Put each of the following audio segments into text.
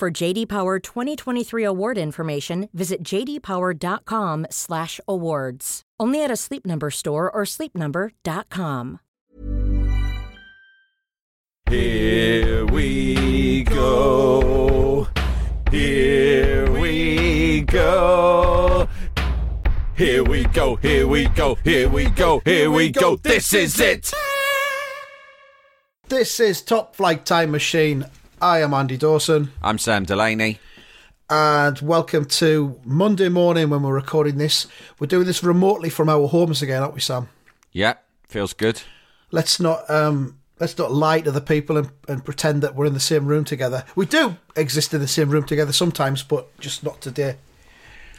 For JD Power 2023 award information, visit jdpower.com/awards. Only at a Sleep Number store or sleepnumber.com. Here we go. Here we go. Here we go. Here we go. Here we go. Here we go. This is it. This is Top Flight Time Machine. I am Andy Dawson, I'm Sam Delaney. and welcome to Monday morning when we're recording this. We're doing this remotely from our homes again, aren't we, Sam? Yeah, feels good. Let's not um, let's not lie to the people and, and pretend that we're in the same room together. We do exist in the same room together sometimes, but just not today.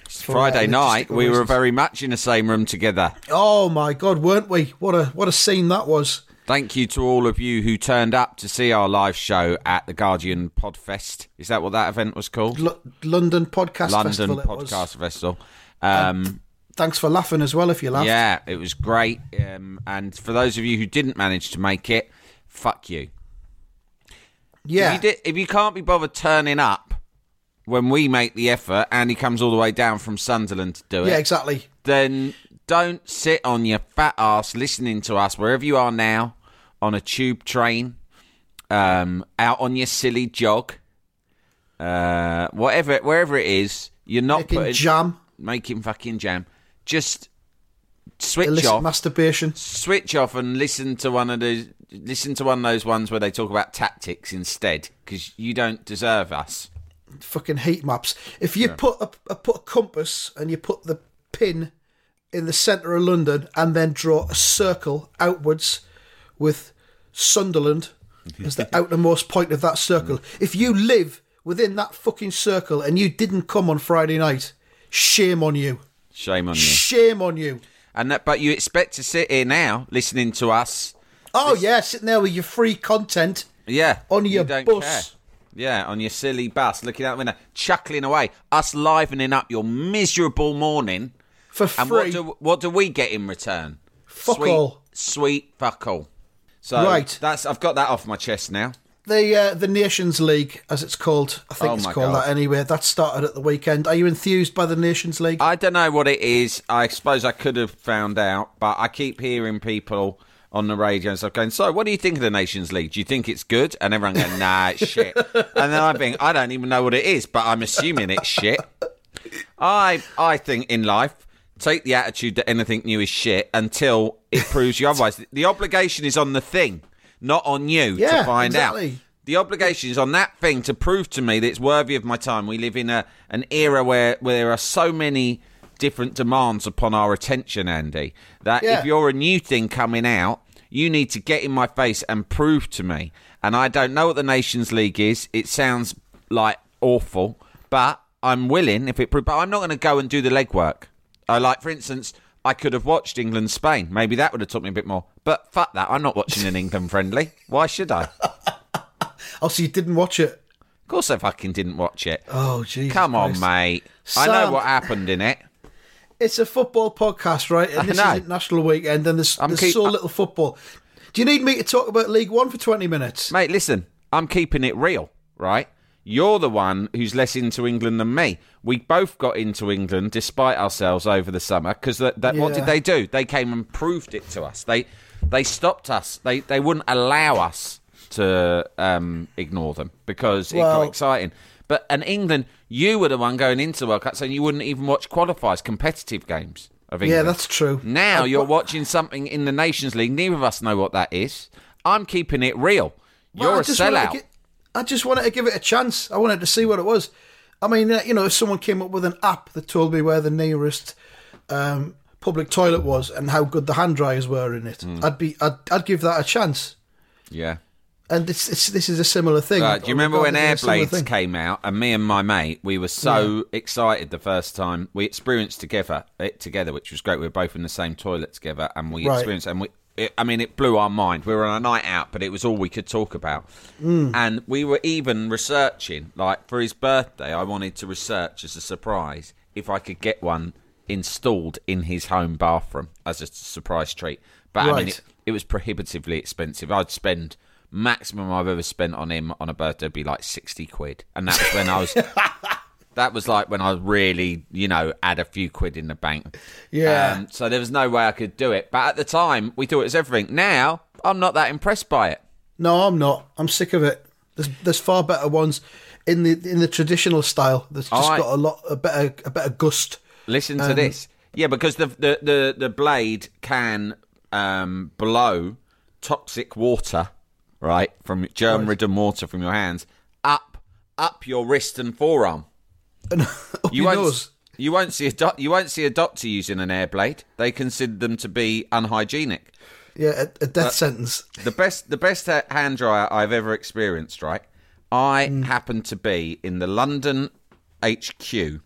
For, uh, Friday night, we were very much in the same room together. Oh my god, weren't we? What a what a scene that was. Thank you to all of you who turned up to see our live show at the Guardian Podfest. Is that what that event was called? L- London Podcast London Festival. It was. Podcast Festival. Um, Thanks for laughing as well. If you laughed, yeah, it was great. Um, and for those of you who didn't manage to make it, fuck you. yeah. If you, di- if you can't be bothered turning up when we make the effort and he comes all the way down from Sunderland to do it, yeah, exactly. then don't sit on your fat ass listening to us wherever you are now on a tube train, um, out on your silly jog, uh, whatever, wherever it is. You're not Making putting jam, making fucking jam. Just switch illicit off masturbation. switch off and listen to one of those listen to one of those ones where they talk about tactics instead because you don't deserve us fucking heat maps. If you put a, a put a compass and you put the pin in the centre of London and then draw a circle outwards with Sunderland as the outermost point of that circle. If you live within that fucking circle and you didn't come on Friday night, shame on you. shame on you Shame on you. and that but you expect to sit here now listening to us Oh yeah, sitting there with your free content yeah on your don't bus. care. yeah on your silly bus looking out the window chuckling away us livening up your miserable morning for and what free. do what do we get in return Fuck sweet, all. sweet fuck all so Right. that's i've got that off my chest now The uh, the Nations League, as it's called, I think Oh it's called God. that anyway. That started at the weekend. Are you enthused by the Nations League? I don't know what it is. I suppose I could have found out, but I keep hearing people on the radio and stuff going, So, what do you think of the Nations League? Do you think it's good? And everyone going, Nah, it's shit. and then I think, I don't even know what it is, but I'm assuming it's shit. I I think in life, take the attitude that anything new is shit until it proves you otherwise. The obligation is on the thing, not on you Yeah, to find exactly. out. The obligation is on that thing to prove to me that it's worthy of my time. We live in a an era where, where there are so many different demands upon our attention, Andy, that Yeah. if you're a new thing coming out, you need to get in my face and prove to me. And I don't know what the Nations League is. It sounds like awful, but I'm willing if it. But I'm not going to go and do the legwork. I like, for instance, I could have watched England Spain. Maybe that would have taught me a bit more. But fuck that. I'm not watching an England friendly. Why should I? Oh, so you didn't watch it? Of course, I fucking didn't watch it. Oh, Jesus Come on, Christ. mate. I know what happened in it. It's a football podcast, right? And this is International Weekend, and there's, there's keep- so little football. Do you need me to talk about League One for 20 minutes? Mate, listen, I'm keeping it real, right? You're the one who's less into England than me. We both got into England despite ourselves over the summer because that, that, what did they do? They came and proved it to us. They they stopped us. They they wouldn't allow us to um, ignore them because it Well- got exciting. But and England, you were the one going into World Cup saying you wouldn't even watch qualifiers, competitive games of England. Yeah, that's true. Now Uh, you're watching something in the Nations League. Neither of us know what that is. I'm keeping it real. Well, You're I a sellout. gi- I just wanted to give it a chance. I wanted to see what it was. I mean, uh, you know, if someone came up with an app that told me where the nearest um, public toilet was and how good the hand dryers were in it, Hmm. I'd be, I'd, I'd give that a chance. Yeah. and it's, it's this is a similar thing. Right, do you remember when Airblades came out? And me and my mate, we were so excited the first time we experienced together it together, which was great. We were both in the same toilet together, and we Right. experienced. And we, it, I mean, it blew our mind. We were on a night out, but it was all we could talk about. Mm. And we were even researching, like for his birthday, I wanted to research as a surprise if I could get one installed in his home bathroom as a surprise treat. But I mean, it, it was prohibitively expensive. I'd spend maximum I've ever spent on him on a birthday would be like sixty quid, and that was when I was. that was like when I really, you know, had a few quid in the bank. Yeah. Um, so there was no way I could do it. But at the time, we thought it was everything. Now I'm not that impressed by it. No, I'm not. I'm sick of it. There's there's far better ones in the in the traditional style. That's just right. got a lot a better a better gust. Listen to Um, this. Yeah, because the the the, the blade can um, blow toxic water, right, from germ-ridden water from your hands up up your wrist and forearm. You won't nose. you won't see a doc- you won't see a doctor using an air blade. They consider them to be unhygienic. Yeah, a, a death sentence. The best the best hand dryer I've ever experienced, right? I Mm. happen to be in the London HQ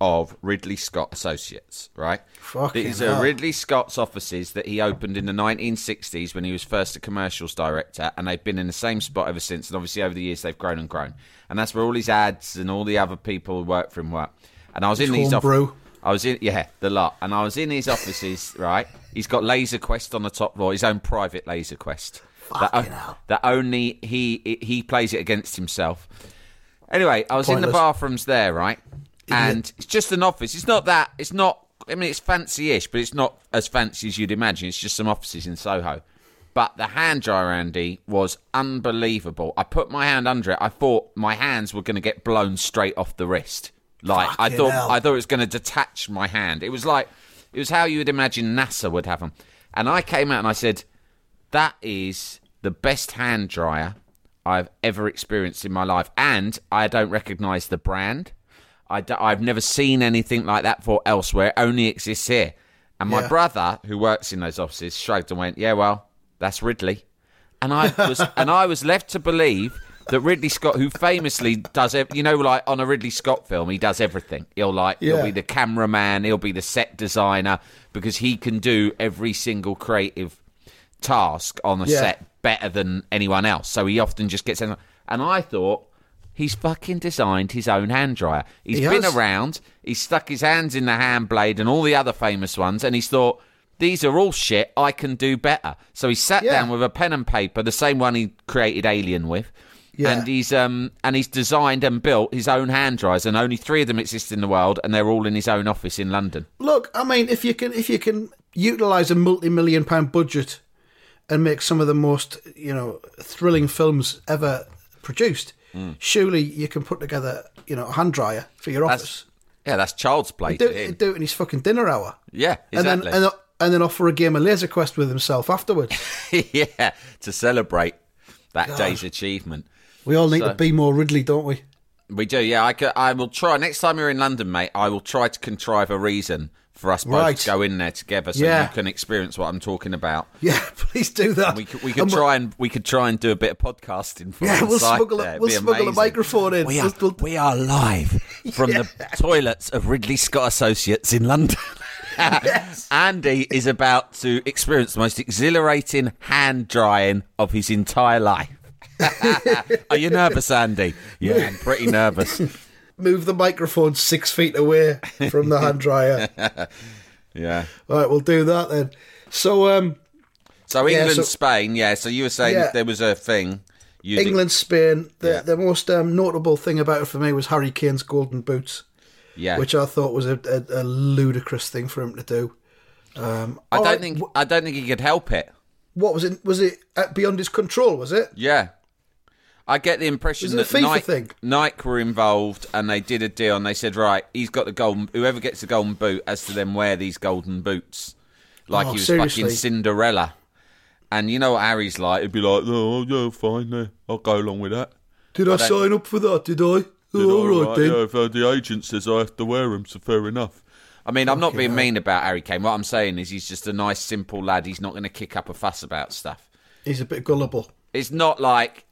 of Ridley Scott Associates, right? Fucking These are hell. Ridley Scott's offices that he opened in the 1960s when he was first a commercials director, and they've been in the same spot ever since. And obviously, over the years, they've grown and grown. And that's where all his ads and all the other people who work for him work. And I was in these offices. I was in, yeah, the lot. And I was in his offices, right? He's got Laser Quest on the top floor, his own private Laser Quest. That, Fucking hell. that only he he plays it against himself. Anyway, I was in the Pointless. bathrooms there, right? And it's just an office. It's not that. It's not. I mean, it's fancy-ish, but it's not as fancy as you'd imagine. It's just some offices in Soho. But the hand dryer, Andy, was unbelievable. I put my hand under it. I thought my hands were going to get blown straight off the wrist. Like I thought, hell. I thought it was going to detach my hand. It was like it was how you would imagine NASA would have them. And I came out and I said, "That is the best hand dryer I've ever experienced in my life, and I don't recognise the brand. I have never seen anything like that for elsewhere. It only exists here." And my Yeah. brother, who works in those offices, shrugged and went, "Yeah, well, that's Ridley." And I was and I was left to believe that Ridley Scott, who famously does, ev- you know, like on a Ridley Scott film, he does everything. He'll like he'll be the cameraman, he'll be the set designer because he can do every single creative task on a Yeah. set better than anyone else. So he often just gets in. And I thought he's fucking designed his own hand dryer. He's He been has. around. He's stuck his hands in the hand blade and all the other famous ones, and he's thought. These are all shit. I can do better. So he sat Yeah. down with a pen and paper, the same one he created Alien with, Yeah. and he's um and he's designed and built his own hand dryers, and only three of them exist in the world, and they're all in his own office in London. Look, I mean, if you can if you can utilize a multi-million pound budget and make some of the most you know thrilling films ever produced, Hmm. surely you can put together you know a hand dryer for your office. That's yeah, that's child's play Do, him. do it in his fucking dinner hour, Yeah, and then exactly. and, and then offer a game of Laser Quest with himself afterwards. yeah, to celebrate that God. day's achievement. We all need So- to be more Ridley, don't we? We do, yeah. I, could, I will try next time you're in London, mate. I will try to contrive a reason for us both Right. to go in there together, so Yeah. you can experience what I'm talking about. Yeah, please do that. We could, we could And try and we could try and do a bit of podcasting. From Yeah, we'll smuggle a, we'll smuggle a microphone in. We are, We'll- we are live from the toilets of Ridley Scott Associates in London. Andy is about to experience the most exhilarating hand drying of his entire life. are you nervous, Andy? Yeah, I'm pretty nervous. Move the microphone six feet away from the hand dryer. Yeah. All right, we'll do that then. So, um, So Yeah, England, so- Spain, yeah. So you were saying Yeah. there was a thing. You England, Spain. The, Yeah. the most um, notable thing about it for me was Harry Kane's golden boots, yeah. which I thought was a, a, a ludicrous thing for him to do. Um, I don't right, think wh- I don't think he could help it. What was it? Was it uh, beyond his control? Was it? Yeah. I get the impression that Nike? Nike were involved and they did a deal and they said, right, he's got the golden. Whoever gets the golden boot has to then wear these golden boots, like Oh, he was seriously? fucking Cinderella. And you know what Harry's like? He'd be like, oh yeah, fine, yeah, I'll go along with that. Did I, sign up for that? Did I? Did Oh, all right right, then. Yeah, if uh, the agent says I have to wear them, so fair enough. I mean, I'm not being mean about Harry Kane. What I'm saying is he's just a nice, simple lad. He's not going to kick up a fuss about stuff. He's a bit gullible. It's not like,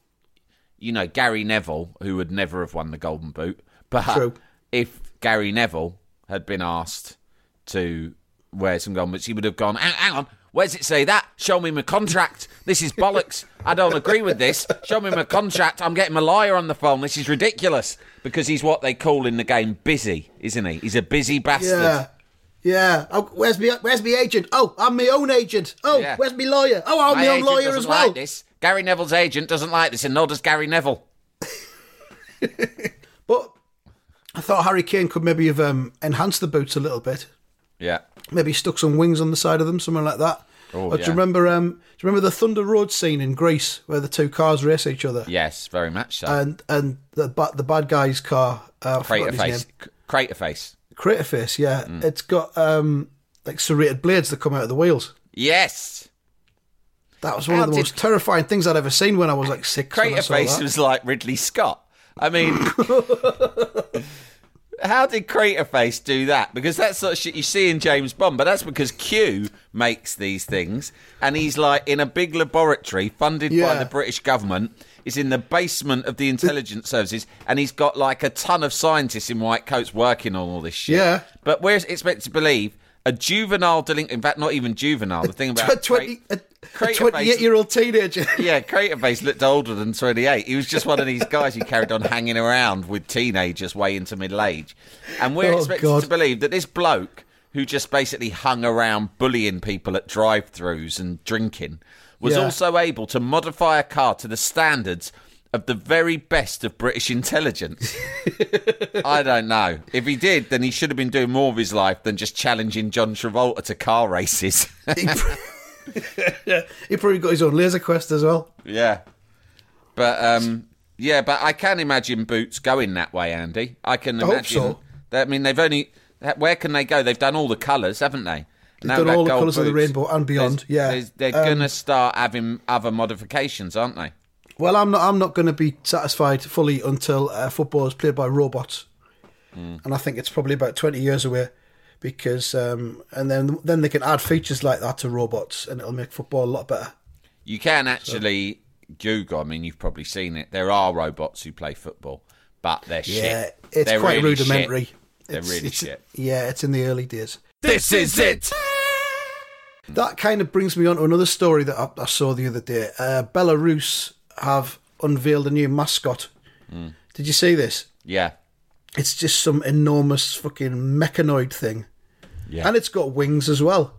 you know, Gary Neville, who would never have won the Golden Boot. But True. if Gary Neville had been asked to wear some Golden Boots, he would have gone, hang, hang on, where's it say that? Show me my contract. This is bollocks. I don't agree with this. Show me my contract. I'm getting my lawyer on the phone. This is ridiculous. Because he's what they call in the game busy, isn't he? He's a busy bastard. Yeah. Yeah. Oh, where's me? Where's me agent? Oh, I'm my own agent. Oh, Yeah. where's my lawyer? Oh, I'm My my own lawyer as well. Like this. Gary Neville's agent doesn't like this, and nor does Gary Neville. But I thought Harry Kane could maybe have um, enhanced the boots a little bit. Yeah. Maybe stuck some wings on the side of them, something like that. Oh, or do you remember? Um, do you remember the Thunder Road scene in Grease where the two cars race each other? Yes, very much so. And and the ba- the bad guy's car, uh, I've Crater face. name. Crater face. Yeah, Mm. it's got um, like serrated blades that come out of the wheels. Yes. That was one How of the did- most terrifying things I'd ever seen when I was like six. Crater face that. was like Ridley Scott. I mean, how did Crater face do that? Because that's sort of shit you see in James Bond, but that's because Q makes these things, and he's like in a big laboratory funded by the British government. Is in the basement of the intelligence services, and he's got like a ton of scientists in white coats working on all this shit. Yeah. but we're expected to believe a juvenile delinquent. In fact, not even juvenile. The thing about Twenty, a, face- twenty-eight-year-old teenager. yeah, Craterface looked older than 28. He was just one of these guys who carried on hanging around with teenagers way into middle age. And we're Oh, expected God. to believe that this bloke who just basically hung around bullying people at drive throughs and drinking was Yeah. also able to modify a car to the standards of the very best of British intelligence. I don't know. If he did, then he should have been doing more of his life than just challenging John Travolta to car races. he, he probably got his own laser quest as well. Yeah. But um yeah, but I can imagine Boots going that way, Andy. I can I hope imagine. so. that- I mean, they've only. Where can they go? They've done all the colours, haven't they? They've done all the colours of the rainbow and beyond, yeah. there's- they're Um, going to start having other modifications, aren't they? Well, I'm not. I'm not going to be satisfied fully until uh, football is played by robots, Hmm. and I think it's probably about twenty years away. Because um, and then then they can add features like that to robots, and it'll make football a lot better. You can actually Google. I mean, you've probably seen it. There are robots who play football, but they're shit. Yeah, it's They're quite really rudimentary. shit. They're It's- really it's- shit. Yeah, it's in the early days. This is it. That kind of brings me on to another story that I, I saw the other day. Uh, Belarus have unveiled a new mascot. Hmm. Did you see this? Yeah, It's just some enormous fucking mechanoid thing, yeah. and it's got wings as well.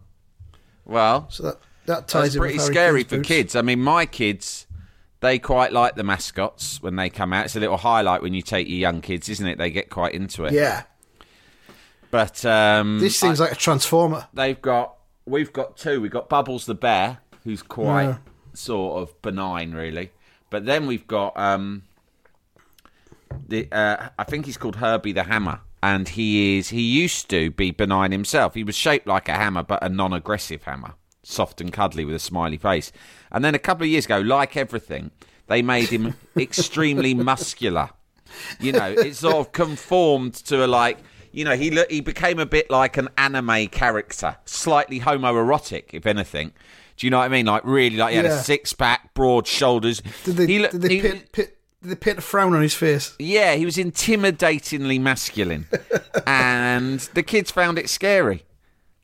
well, So that that ties That's pretty scary for boots. kids. I mean, my kids, they quite like the mascots when they come out. It's a little highlight when you take your young kids, isn't it? They get quite into it. Yeah, But um, this thing's like a transformer. they've got, we've got two. We've got Bubbles the bear, who's quite Yeah. sort of benign, really. But then we've got, um, the uh, I think he's called Herbie the Hammer. And he is, he used to be benign himself. He was shaped like a hammer, but a non aggressive hammer. Soft and cuddly with a smiley face. And then a couple of years ago, like everything, they made him extremely muscular. You know, it sort of conformed to a like, you know, he he became a bit like an anime character, slightly homoerotic, if anything. Do you know what I mean? Like really, like he had a Yeah. six pack, broad shoulders. Did they, He lo- did they he- pit, pit, did they paint a frown on his face? yeah, he was intimidatingly masculine, and the kids found it scary.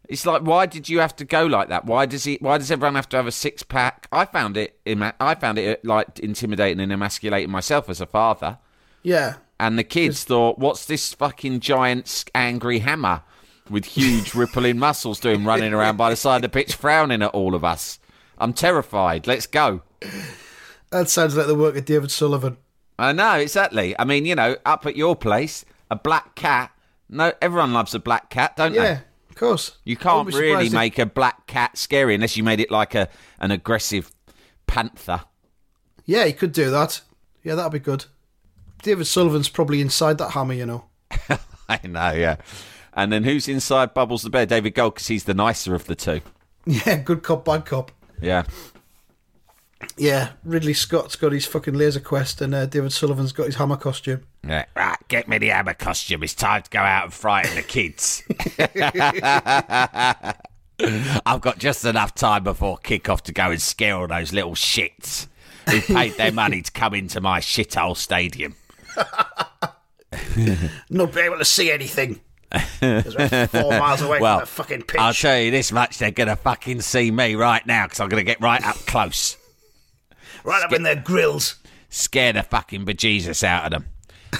It's like, why did you have to go like that? Why does he? Why does everyone have to have a six pack? I found it. ima- I found it like intimidating and emasculating myself as a father. Yeah. And the kids thought, "What's this fucking giant s- angry hammer with huge rippling muscles doing running around by the side of the pitch, frowning at all of us? I'm terrified. Let's go." That sounds like the work of David Sullivan. I know exactly. I mean, you know, up at your place, a black cat. No, everyone loves a black cat, don't Yeah, they? Yeah, of course. You can't really make a black cat scary unless you made it like a an aggressive panther. Yeah, you could do that. Yeah, that'd be good. David Sullivan's probably inside that hammer, you know. I know, yeah. And then who's inside Bubbles the bear? David Gold, because he's the nicer of the two. Yeah, good cop, bad cop. Yeah. Yeah, Ridley Scott's got his fucking laser quest, and uh, David Sullivan's got his hammer costume. Yeah. Right, get me the hammer costume. It's time to go out and frighten the kids. I've got just enough time before kick off to go and scare all those little shits. who paid their money to come into my shithole stadium. Not be able to see anything. Four miles away Well, from the fucking pitch. I'll tell you this much: they're gonna fucking see me right now because I'm gonna get right up close, right up in their grills. scare the fucking bejesus out of them.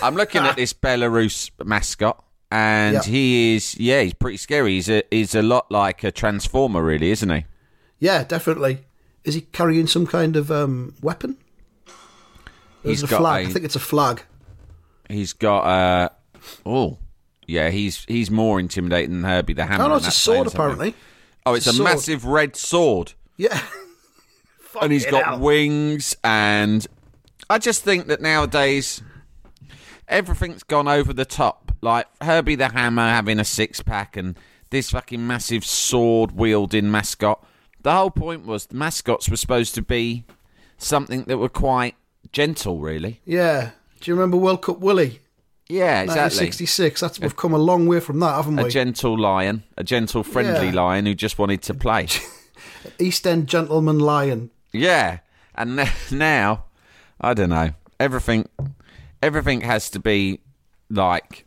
I'm looking at this Belarus mascot, and Yeah. he is yeah, he's pretty scary. He's a he's a lot like a transformer, really, isn't he? Yeah, definitely. Is he carrying some kind of um, weapon? There's He's a got flag. a- I think it's a flag. He's got uh oh yeah, he's he's more intimidating than Herbie the Hammer. Oh no, it's a sword apparently. Oh, it's, a a, massive red sword. Yeah. and he's got hell. wings and I just think that nowadays everything's gone over the top. Like Herbie the Hammer having a six pack and this fucking massive sword wielding mascot. The whole point was the mascots were supposed to be something that were quite gentle, really. Yeah. Do you remember World Cup Willie? Yeah, exactly. 1966. That's we've come a long way from that, haven't we? A gentle lion, a gentle, friendly Yeah. lion who just wanted to play. East End gentleman lion. Yeah, and now I don't know. Everything, everything has to be like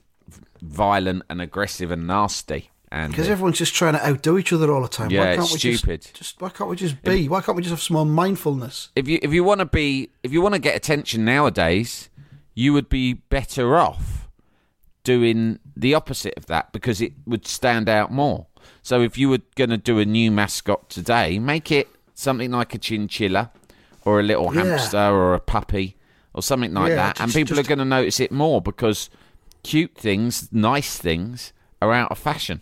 violent and aggressive and nasty. And Because everyone's just trying to outdo each other all the time. Yeah, why can't it's we stupid. Just, just why can't we just be? why can't we just have some more mindfulness? if you if you want to be if you want to get attention nowadays, you would be better off doing the opposite of that because it would stand out more. So if you were going to do a new mascot today, make it something like a chinchilla or a little Yeah. hamster or a puppy or something like Yeah, that, and people just- are going to notice it more because cute things, nice things, are out of fashion.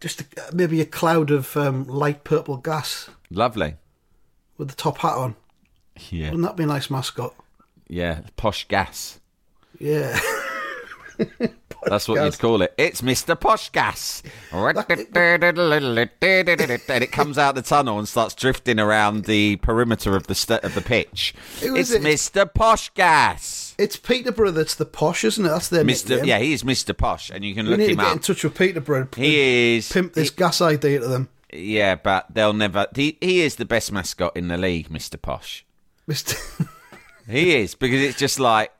Just a, maybe a cloud of um, light purple gas Lovely. with the top hat on. Yeah. Wouldn't that be a nice mascot? Yeah, posh gas. Yeah. That's what you'd call it. It's Mr. Posh Gas. and it comes out the tunnel and starts drifting around the perimeter of the st- of the pitch. Who It's it? Mr. Posh Gas. it's Peterborough that's the posh, isn't it? That's their Mr. nickname. Yeah, he is Mr. Posh, and you can We look him get up. in touch with Peterborough. He is. pimp this gas idea to them. Yeah, but they'll never. He, he is the best mascot in the league, Mr. Posh. Mr. He is because it's just like.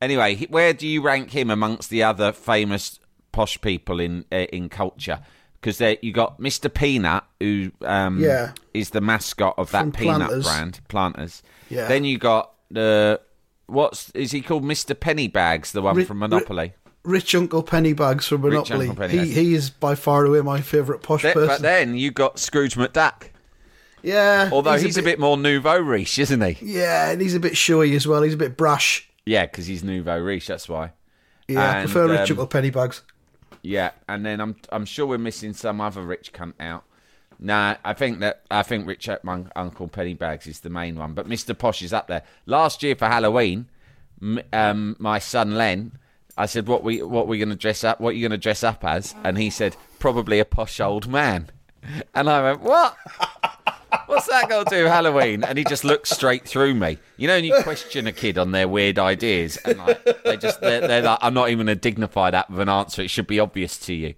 Anyway, where do you rank him amongst the other famous posh people in uh, in culture? Because you got Mr. Peanut, who um, Yeah. is the mascot of that From peanut Planters. brand, Planters. Yeah. Then you got the what's is he called? Mr. Pennybags, the one Ri- from Monopoly. Rich Uncle Pennybags from Monopoly. Uncle he, he is by far away my favourite posh Then- person. but then you got Scrooge McDuck. Yeah. Although he's, a, bit, more nouveau riche, isn't he? Yeah, and he's a bit showy as well. He's a bit brash. Yeah, because he's nouveau riche. That's why. Yeah, I prefer Rich um, Uncle Pennybags. Yeah, and then I'm I'm sure we're missing some other rich cunt out. Nah, I think that I think Rich Mon- Uncle Pennybags is the main one, but Mr. Posh is up there. Last year for Halloween, um, my son Len, I said, "What we what we going to dress up? What are you going to dress up as?" And he said, "Probably a posh old man." And I went, "What? What's that got to do Halloween?" And he just looks straight through me. You know, when you question a kid on their weird ideas, and like, they just they're, they're like, "I'm not even going to dignify that with an answer. It should be obvious to you."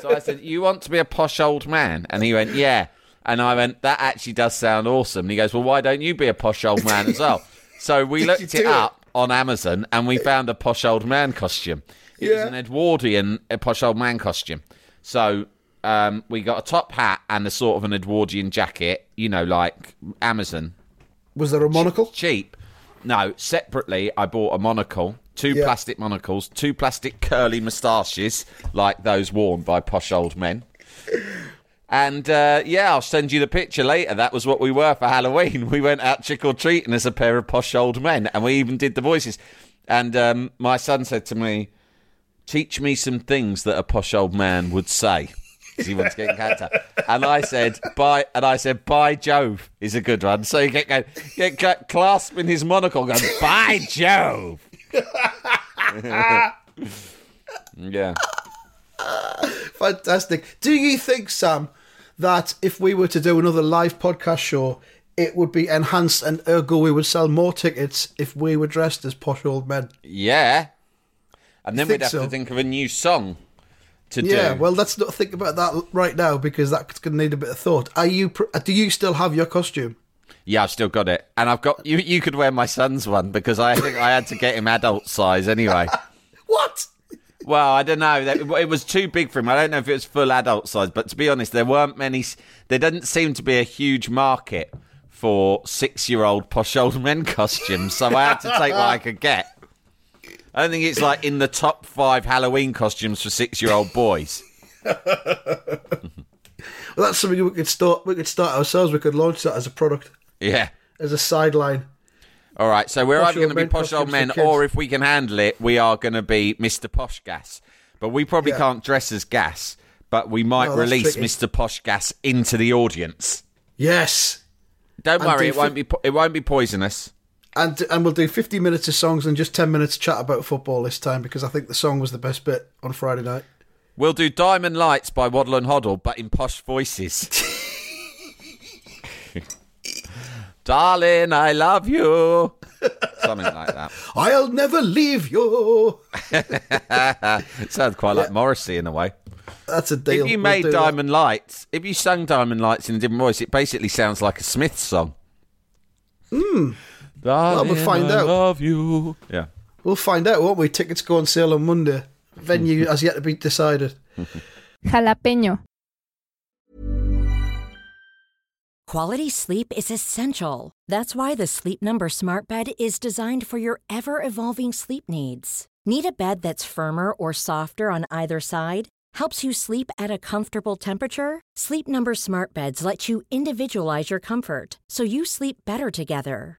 So I said, "You want to be a posh old man?" And he went, "Yeah." And I went, "That actually does sound awesome." And he goes, "Well, why don't you be a posh old man as well?" So we Did looked it do it? up on Amazon, and we found a posh old man costume. It Yeah. was an Edwardian a posh old man costume. So um, we got a top hat and a sort of an Edwardian jacket. You know, like Amazon Was there a monocle? cheap. No, separately, I bought a monocle, two Yeah. plastic monocles, two plastic curly moustaches like those worn by posh old men. And uh, yeah, I'll send you the picture later. That was what we were for Halloween. We went out trick or treating as a pair of posh old men, and we even did the voices. And um, my son said to me, "Teach me some things that a posh old man would say." 'Cause he wants to get in character. And I said, "By," and I said, "By Jove" is a good one. So you get going, get cla- clasping his monocle, going, "By Jove." yeah. Fantastic. Do you think, Sam, that if we were to do another live podcast show, it would be enhanced and ergo we would sell more tickets if we were dressed as posh old men? Yeah. And then we'd have so? to think of a new song to Yeah, do. well, let's not think about that right now because that's going to need a bit of thought. Are you? Do you still have your costume? Yeah, I've still got it, and I've got you. You could wear my son's one because I think I had to get him adult size anyway. What? Well, I don't know. It was too big for him. I don't know if it was full adult size, but to be honest, there weren't many. There didn't seem to be a huge market for six-year-old posh old men costumes, so I had to take what I could get. I don't think it's like in the top five Halloween costumes for six-year-old boys. Well, that's something we could start. We could start ourselves. We could launch that as a product, Yeah. as a sideline. All right, so we're Posh either going to be posh old men, or if we can handle it, we are going to be Mr. Posh Gas. But we probably Yeah. can't dress as gas, but we might release tricky. Mr. Posh Gas into the audience. Yes, Don't And worry, do it won't be po- it won't be poisonous. And and we'll do fifty minutes of songs and just ten minutes chat about football this time because I think the song was the best bit on Friday night. We'll do Diamond Lights by Waddle and Hoddle, but in posh voices. Darling, I love you. Something like that. I'll never leave you. Sounds quite like Morrissey in a way. That's a deal. If you We'll made that. Diamond Lights, if you sung Diamond Lights in a different voice, it basically sounds like a Smith song. Hmm. Well, we'll find I out. love you. Yeah. We'll find out, won't we? Tickets go on sale on Monday. Venue has yet to be decided. Jalapeño. Quality sleep is essential. That's why the Sleep Number Smart Bed is designed for your ever evolving sleep needs. Need a bed that's firmer or softer on either side? Helps you sleep at a comfortable temperature? Sleep Number Smart Beds let you individualize your comfort so you sleep better together.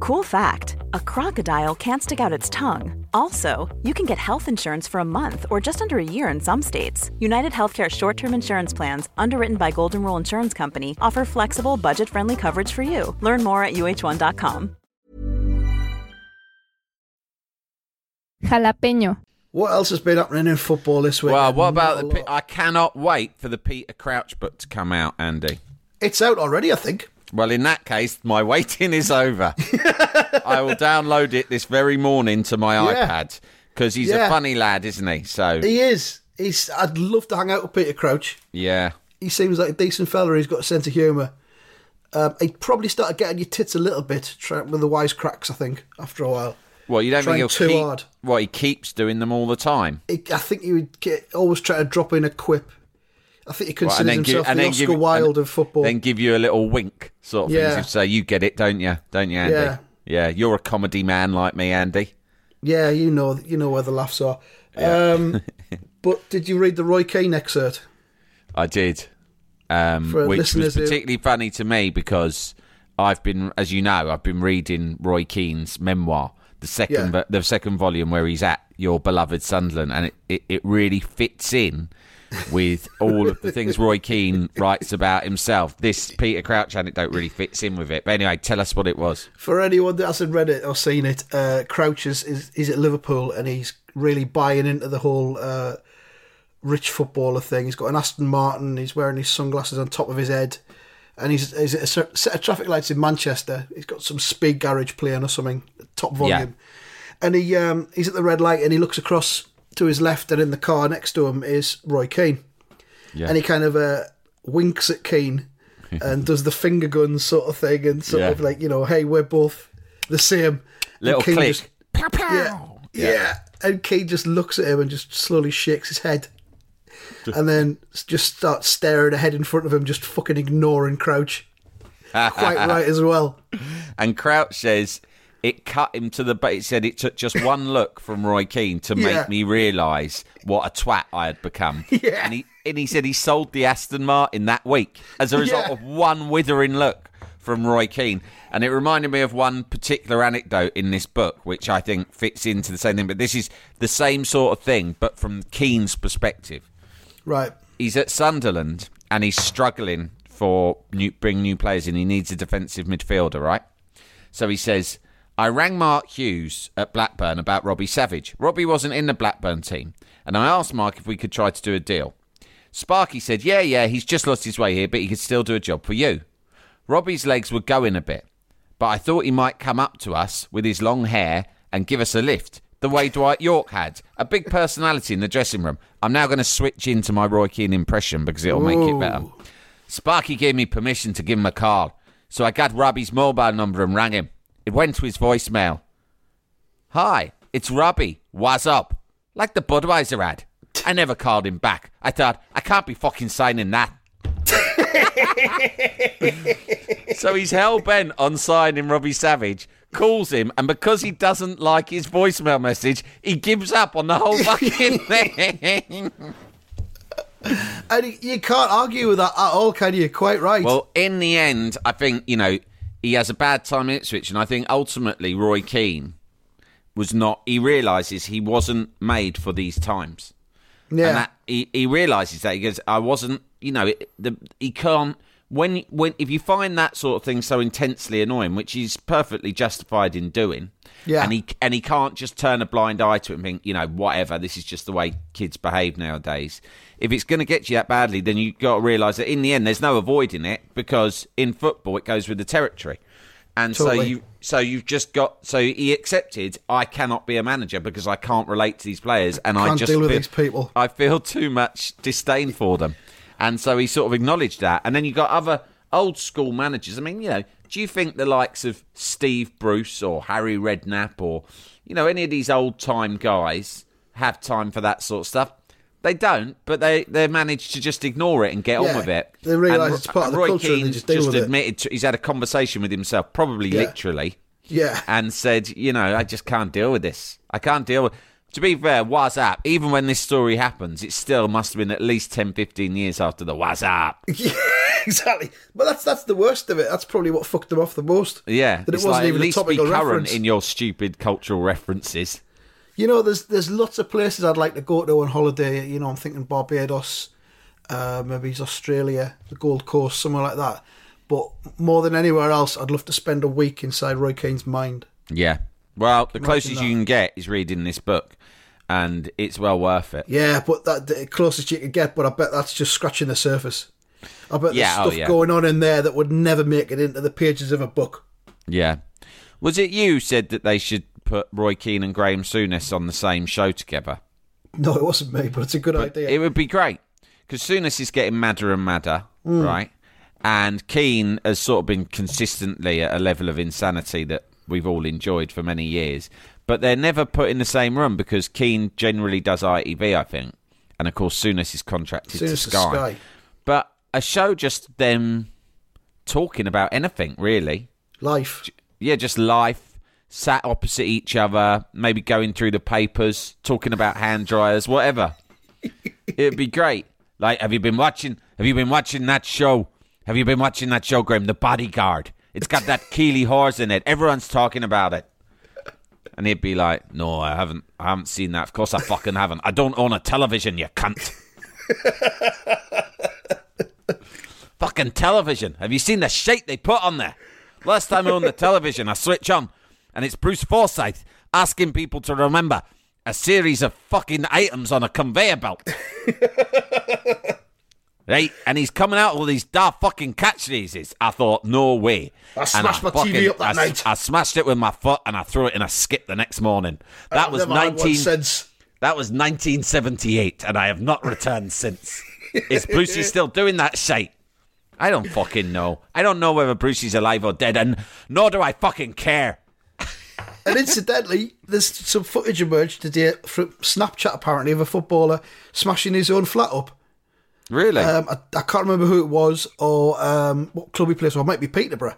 Cool fact a crocodile can't stick out its tongue. Also, you can get health insurance for a month or just under a year in some states. United Healthcare short term insurance plans, underwritten by Golden Rule Insurance Company, offer flexible, budget friendly coverage for you. Learn more at uh1.com. Jalapeño. What else has been happening in football this week? Well, what about the? Not a Pe- I cannot wait for the Peter Crouch book to come out, Andy. It's out already, I think. Well, in that case, my waiting is over. I will download it this very morning to my Yeah. iPad because he's Yeah. a funny lad, isn't he? So He is. He's. I'd love to hang out with Peter Crouch. yeah, He seems like a decent fella. He's got a sense of humour. Um, he'd probably started getting your tits a little bit try, with the wisecracks. I think after a while. well, you don't Trying think he'll too keep? hard. Well, he keeps doing them all the time. He, I think he would get, always try to drop in a quip. I think he Right, considers himself the Oscar Wilde and of football. Then give you a little wink, sort of thing. Yeah. to say, you get it, don't you? Don't you, Andy? Yeah. Yeah, you're a comedy man like me, Andy. yeah, you know, you know where the laughs are. Um, but did you read the Roy Keane excerpt? I did, um, For which was listeners who- particularly funny to me because I've been, as you know, I've been reading Roy Keane's memoir, the second, Yeah. the second volume where he's at your beloved Sunderland, and it, it, it really fits in with all of the things Roy Keane writes about himself. This Peter Crouch anecdote really fits in with it. But anyway, tell us what it was. For anyone that hasn't read it or seen it, uh, Crouch is, is, is at Liverpool and he's really buying into the whole uh, rich footballer thing. He's got an Aston Martin, he's wearing his sunglasses on top of his head, and he's, he's at a set of traffic lights in Manchester. He's got some speed garage playing or something, top volume. And he um, he's at the red light and he looks across to his left, and in the car next to him is Roy Keane. Yeah. And he kind of uh, winks at Keane and does the finger gun sort of thing, and sort Yeah. of like, you know, hey, we're both the same. And Little Keane click. just- yeah, yeah. And Keane just looks at him and just slowly shakes his head. and then just starts staring ahead in front of him, just fucking ignoring Crouch. Quite right as well. And Crouch says it cut him to the. It said it took just one look from Roy Keane to Yeah. make me realise what a twat I had become. Yeah. And he and he said he sold the Aston Martin that week as a result Yeah. of one withering look from Roy Keane. And it reminded me of one particular anecdote in this book, which I think fits into the same thing. But this is the same sort of thing, but from Keane's perspective Right. he's at Sunderland and he's struggling for new, bring new players in. He needs a defensive midfielder, right? So he says, I rang Mark Hughes at Blackburn about Robbie Savage. Robbie wasn't in the Blackburn team, and I asked Mark if we could try to do a deal. Sparky said, Yeah, yeah, he's just lost his way here, but he could still do a job for you. Robbie's legs were going a bit, but I thought he might come up to us with his long hair and give us a lift, the way Dwight Yorke had. A big personality in the dressing room. I'm now going to switch into my Roy Keane impression because it'll make it better. Sparky gave me permission to give him a call, so I got Robbie's mobile number and rang him. It went to his voicemail. Hi, it's Robbie. What's up? Like the Budweiser ad. I never called him back. I thought, I can't be fucking signing that. so he's hell bent on signing Robbie Savage, calls him, and because he doesn't like his voicemail message, he gives up on the whole fucking thing. And you- can't argue with that at all, can you? Quite right. Well, in the end, I think, you know, he has a bad time in Ipswich, and I think ultimately Roy Keane was not, he realises he wasn't made for these times. yeah. And that, he, he realises that. He goes, I wasn't, you know, it, the, he can't, when, when, if you find that sort of thing so intensely annoying, which he's perfectly justified in doing, Yeah. and he and he can't just turn a blind eye to it and think, you know, whatever. This is just the way kids behave nowadays. If it's going to get you that badly, then you've got to realise that in the end, there's no avoiding it because in football it goes with the territory, and so you so you've just got so he accepted I cannot be a manager because I can't relate to these players and I Can't just deal with feel, these people. I feel too much disdain for them, and so he sort of acknowledged that. And then you got other old school managers. I mean, you know, do you think the likes of Steve Bruce or Harry Redknapp or you know any of these old time guys have time for that sort of stuff? They don't, but they they manage to just ignore it and get Yeah, on with it. they realise it's part of the Roy culture and Keane just it. admitted to, he's had a conversation with himself, probably Yeah. literally, yeah. and said, you know, I just can't deal with this. I can't deal with. To be fair, WhatsApp, even when this story happens, it still must have been at least 10, 15 years after the WhatsApp. Yeah, exactly. But that's that's the worst of it. That's probably what fucked them off the most. Yeah, that it wasn't like, even at a least be topical current reference. in your stupid cultural references. You know, there's there's lots of places I'd like to go to on holiday. You know, I'm thinking Barbados, uh, maybe it's Australia, the Gold Coast, somewhere like that. But more than anywhere else, I'd love to spend a week inside Roy Keane's mind. Yeah. Well, the closest that. you can get is reading this book, and it's well worth it. Yeah, but that the closest you could get. But I bet that's just scratching the surface. I bet Yeah, there's oh, stuff yeah. going on in there that would never make it into the pages of a book. Yeah. Was it you said that they should put Roy Keane and Graham Souness on the same show together? No, it wasn't me, but it's a good idea. It would be great because Souness is getting madder and madder, Mm. right? And Keane has sort of been consistently at a level of insanity that we've all enjoyed for many years. But they're never put in the same room because Keane generally does ITV, I think, and of course Souness is contracted to Souness Sky. Sky. But a show just them talking about anything really. Life. Yeah, just life, sat opposite each other, maybe going through the papers, talking about hand dryers, whatever. It'd be great. Like, have you been watching? Have you been watching that show? Have you been watching that show, Graham? The Bodyguard. It's got that Keeley Hawes in it. Everyone's talking about it. And he'd be like, "No, I haven't. I haven't seen that. Of course, I fucking haven't. I don't own a television, you cunt." fucking television. Have you seen the shit they put on there? Last time I owned the television, I switch on, and it's Bruce Forsyth asking people to remember a series of fucking items on a conveyor belt. right? And he's coming out with all these daft fucking catchphrases. I thought, no way. I smashed my TV up that I, night. I smashed it with my foot and I threw it in a skip the next morning. That I've was never had one 19. since. That was 1978, and I have not returned since. Is Brucey still doing that shit? I don't fucking know. I don't know whether Brucey's alive or dead, and nor do I fucking care. And incidentally, there's some footage emerged today from Snapchat apparently of a footballer smashing his own flat up. Really? Um, I, I can't remember who it was or um, what club he plays for. It might be Peterborough,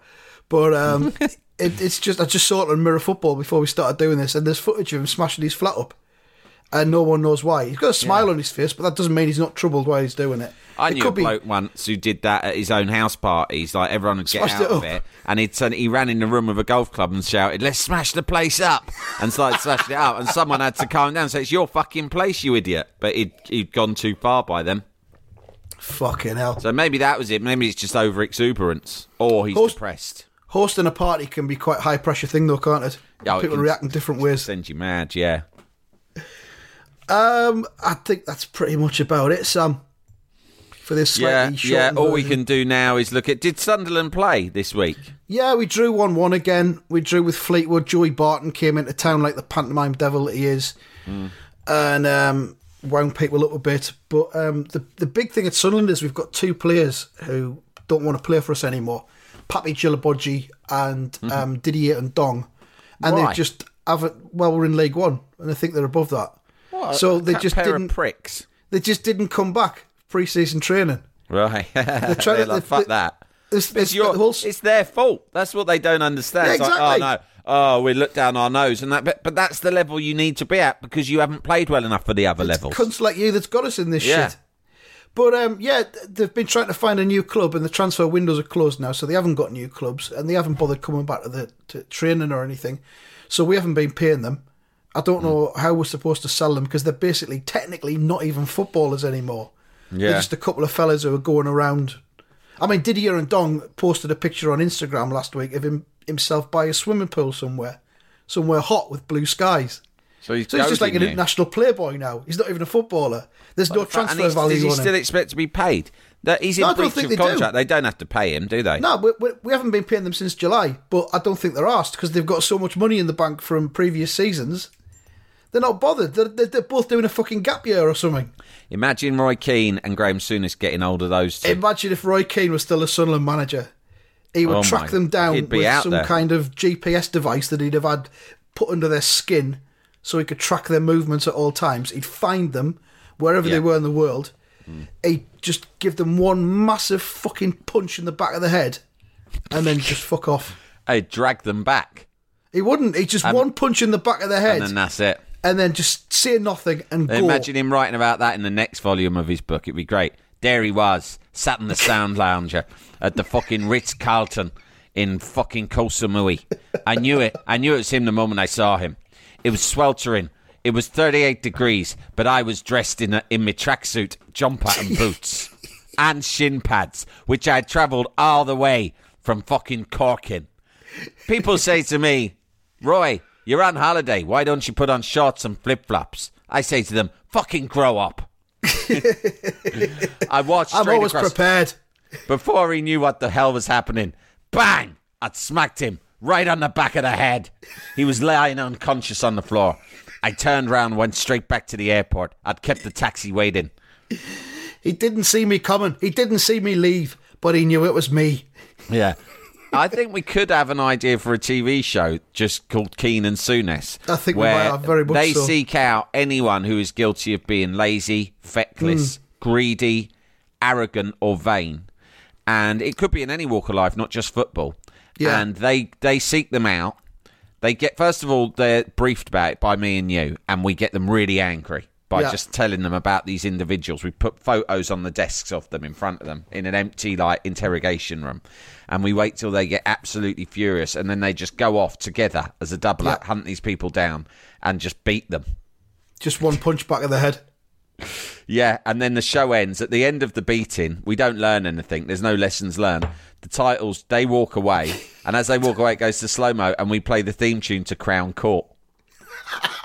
but um, it, it's just I just saw it on Mirror Football before we started doing this, and there's footage of him smashing his flat up, and no one knows why. He's got a smile on his face, but that doesn't mean he's not troubled while he's doing it. I it knew a could be bloke once who did that at his own house parties. Like everyone would get Smashed out of it, and he'd turn, he ran in the room with a golf club and shouted, "Let's smash the place up!" and started smashing it up. And someone had to calm down and say, "It's your fucking place, you idiot!" But he'd he'd gone too far by then. Fucking hell. So maybe that was it. Maybe it's just over exuberance, or he's depressed. Hosting a party can be quite a high pressure thing, though, can't it? Yeah, it People can- react in different ways. Send you mad, yeah. Um, I think that's pretty much about it, Sam. for this Yeah, slightly yeah. shortened All we version. can do now is look at. Did Sunderland play this week? Yeah, we drew 1 1 again. We drew with Fleetwood. Joey Barton came into town like the pantomime devil that he is and um, wound people up a bit. But um, the, the big thing at Sunderland is we've got two players who don't want to play for us anymore Papy Djilobodji and um, Didier Ndong. And Why? they just haven't. Well, we're in League One, and I think they're above that. so they just pair didn't. pricks. They just didn't come back pre-season training. Right. They're trying to- like, they- fuck they- that. It's, It's, your, the whole, it's their fault. That's what they don't understand. Yeah, It's like, exactly. oh no, oh we look down our nose and that. But, but that's the level you need to be at because you haven't played well enough for the other levels. cunts like you that's got us in this Yeah. shit. But um, yeah, they've been trying to find a new club, and the transfer windows are closed now, so they haven't got new clubs, and they haven't bothered coming back to the to training or anything. So we haven't been paying them. I don't know how we're supposed to sell them because they're basically technically not even footballers anymore. They're Yeah. just a couple of fellas who are going around. I mean, Didier Ndong posted a picture on Instagram last week of him himself by a swimming pool somewhere, somewhere hot with blue skies. So he's, So he's just like an you. international playboy now. He's not even a footballer. There's no transfer value Does he still him. expect to be paid? That he's in No, breach of they do. contract. They don't have to pay him, do they? No, we, we, we haven't been paying them since July, but I don't think they're asked because they've got so much money in the bank from previous seasons. They're not bothered. They're, they're, they're both doing a fucking gap year or something. Imagine Roy Keane and Graham Souness getting hold of those two. Imagine if Roy Keane was still a Sunderland manager. He would Oh track my- them down with some there. kind of GPS device that he'd have had put under their skin so he could track their movements at all times. He'd find them wherever Yeah. they were in the world. Hmm. He'd just give them one massive fucking punch in the back of the head and then just fuck off. He'd drag them back, He wouldn't. He'd just one punch in the back of the head and then that's it. and then just say nothing and go. Imagine him writing about that in the next volume of his book. It'd be great. There he was, sat in the sound lounger at the fucking Ritz Carlton in fucking Koh Samui. I knew it. I knew it was him the moment I saw him. It was sweltering. It was 38 degrees, but I was dressed in a, in my tracksuit, jumper, and boots, and shin pads, which I had travelled all the way from fucking Cork in. People say to me, Roy, you're on holiday. Why don't you put on shorts and flip flops? I say to them, fucking grow up. I watched I'm always across. prepared. Before he knew what the hell was happening, bang! I'd smacked him right on the back of the head. He was lying unconscious on the floor. I turned round and went straight back to the airport. I'd kept the taxi waiting. He didn't see me coming. He didn't see me leave, but he knew it was me. Yeah. I think we could have an idea for a TV show just called Keane and Souness. I think we where might have, very much They so. seek out anyone who is guilty of being lazy, feckless, hmm. greedy, arrogant, or vain. And it could be in any walk of life, not just football. Yeah. And they, they seek them out. They get, first of all, they're briefed about it by me and you, and we get them really angry by Yeah. just telling them about these individuals. We put photos on the desks of them in front of them in an empty like interrogation room, and we wait till they get absolutely furious, and then they just go off together as a double Yeah. hunt these people down, and just beat them. Just one punch back of the head. Yeah, and then the show ends. At the end of the beating, we don't learn anything. There's no lessons learned. The titles, they walk away, and as they walk away, it goes to slow mo, and we play the theme tune to Crown Court.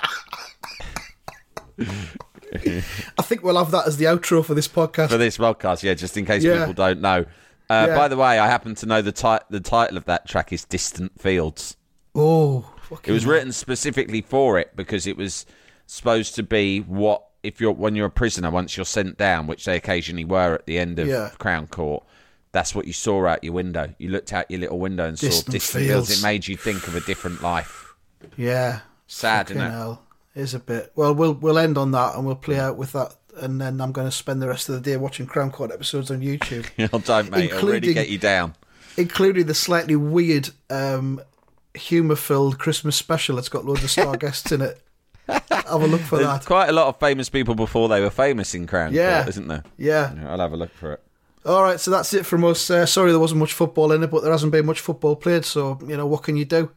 I think we'll have that as the outro for this podcast. for this podcast, yeah, just in case Yeah. people don't know. Uh, Yeah. By the way, I happen to know the, ti- the title of that track is Distant Fields. oh, fucking It was written specifically for it because it was supposed to be what if you're when you're a prisoner once you're sent down, which they occasionally were at the end of Yeah. Crown Court. That's what you saw out your window. You looked out your little window and Distant saw distant fields. fields. It made you think of a different life. Yeah. Sad, Fucking isn't it? hell. Is a bit. Well, we'll we'll end on that and we'll play out with that, and then I'm going to spend the rest of the day watching Crown Court episodes on YouTube, Oh, don't, mate. It'll really get you down. including the slightly weird, um, humour-filled Christmas special. It's got loads of star guests in it. Have a look for There's that. quite a lot of famous people before they were famous in Crown Yeah. Court, isn't there? Yeah. I'll have a look for it. All right, so that's it from us. Uh, sorry there wasn't much football in it, but there hasn't been much football played, so you know what can you do?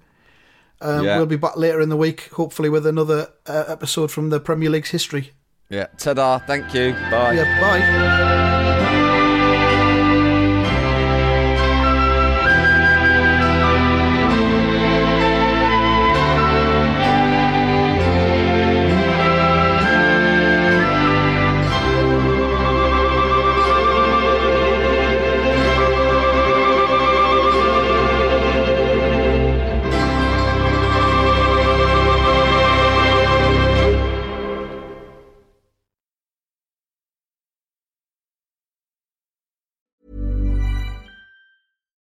Um, Yeah. We'll be back later in the week, hopefully with another uh, episode from the Premier League's history. Yeah. Ta-da. Thank you. Bye. Yeah, bye.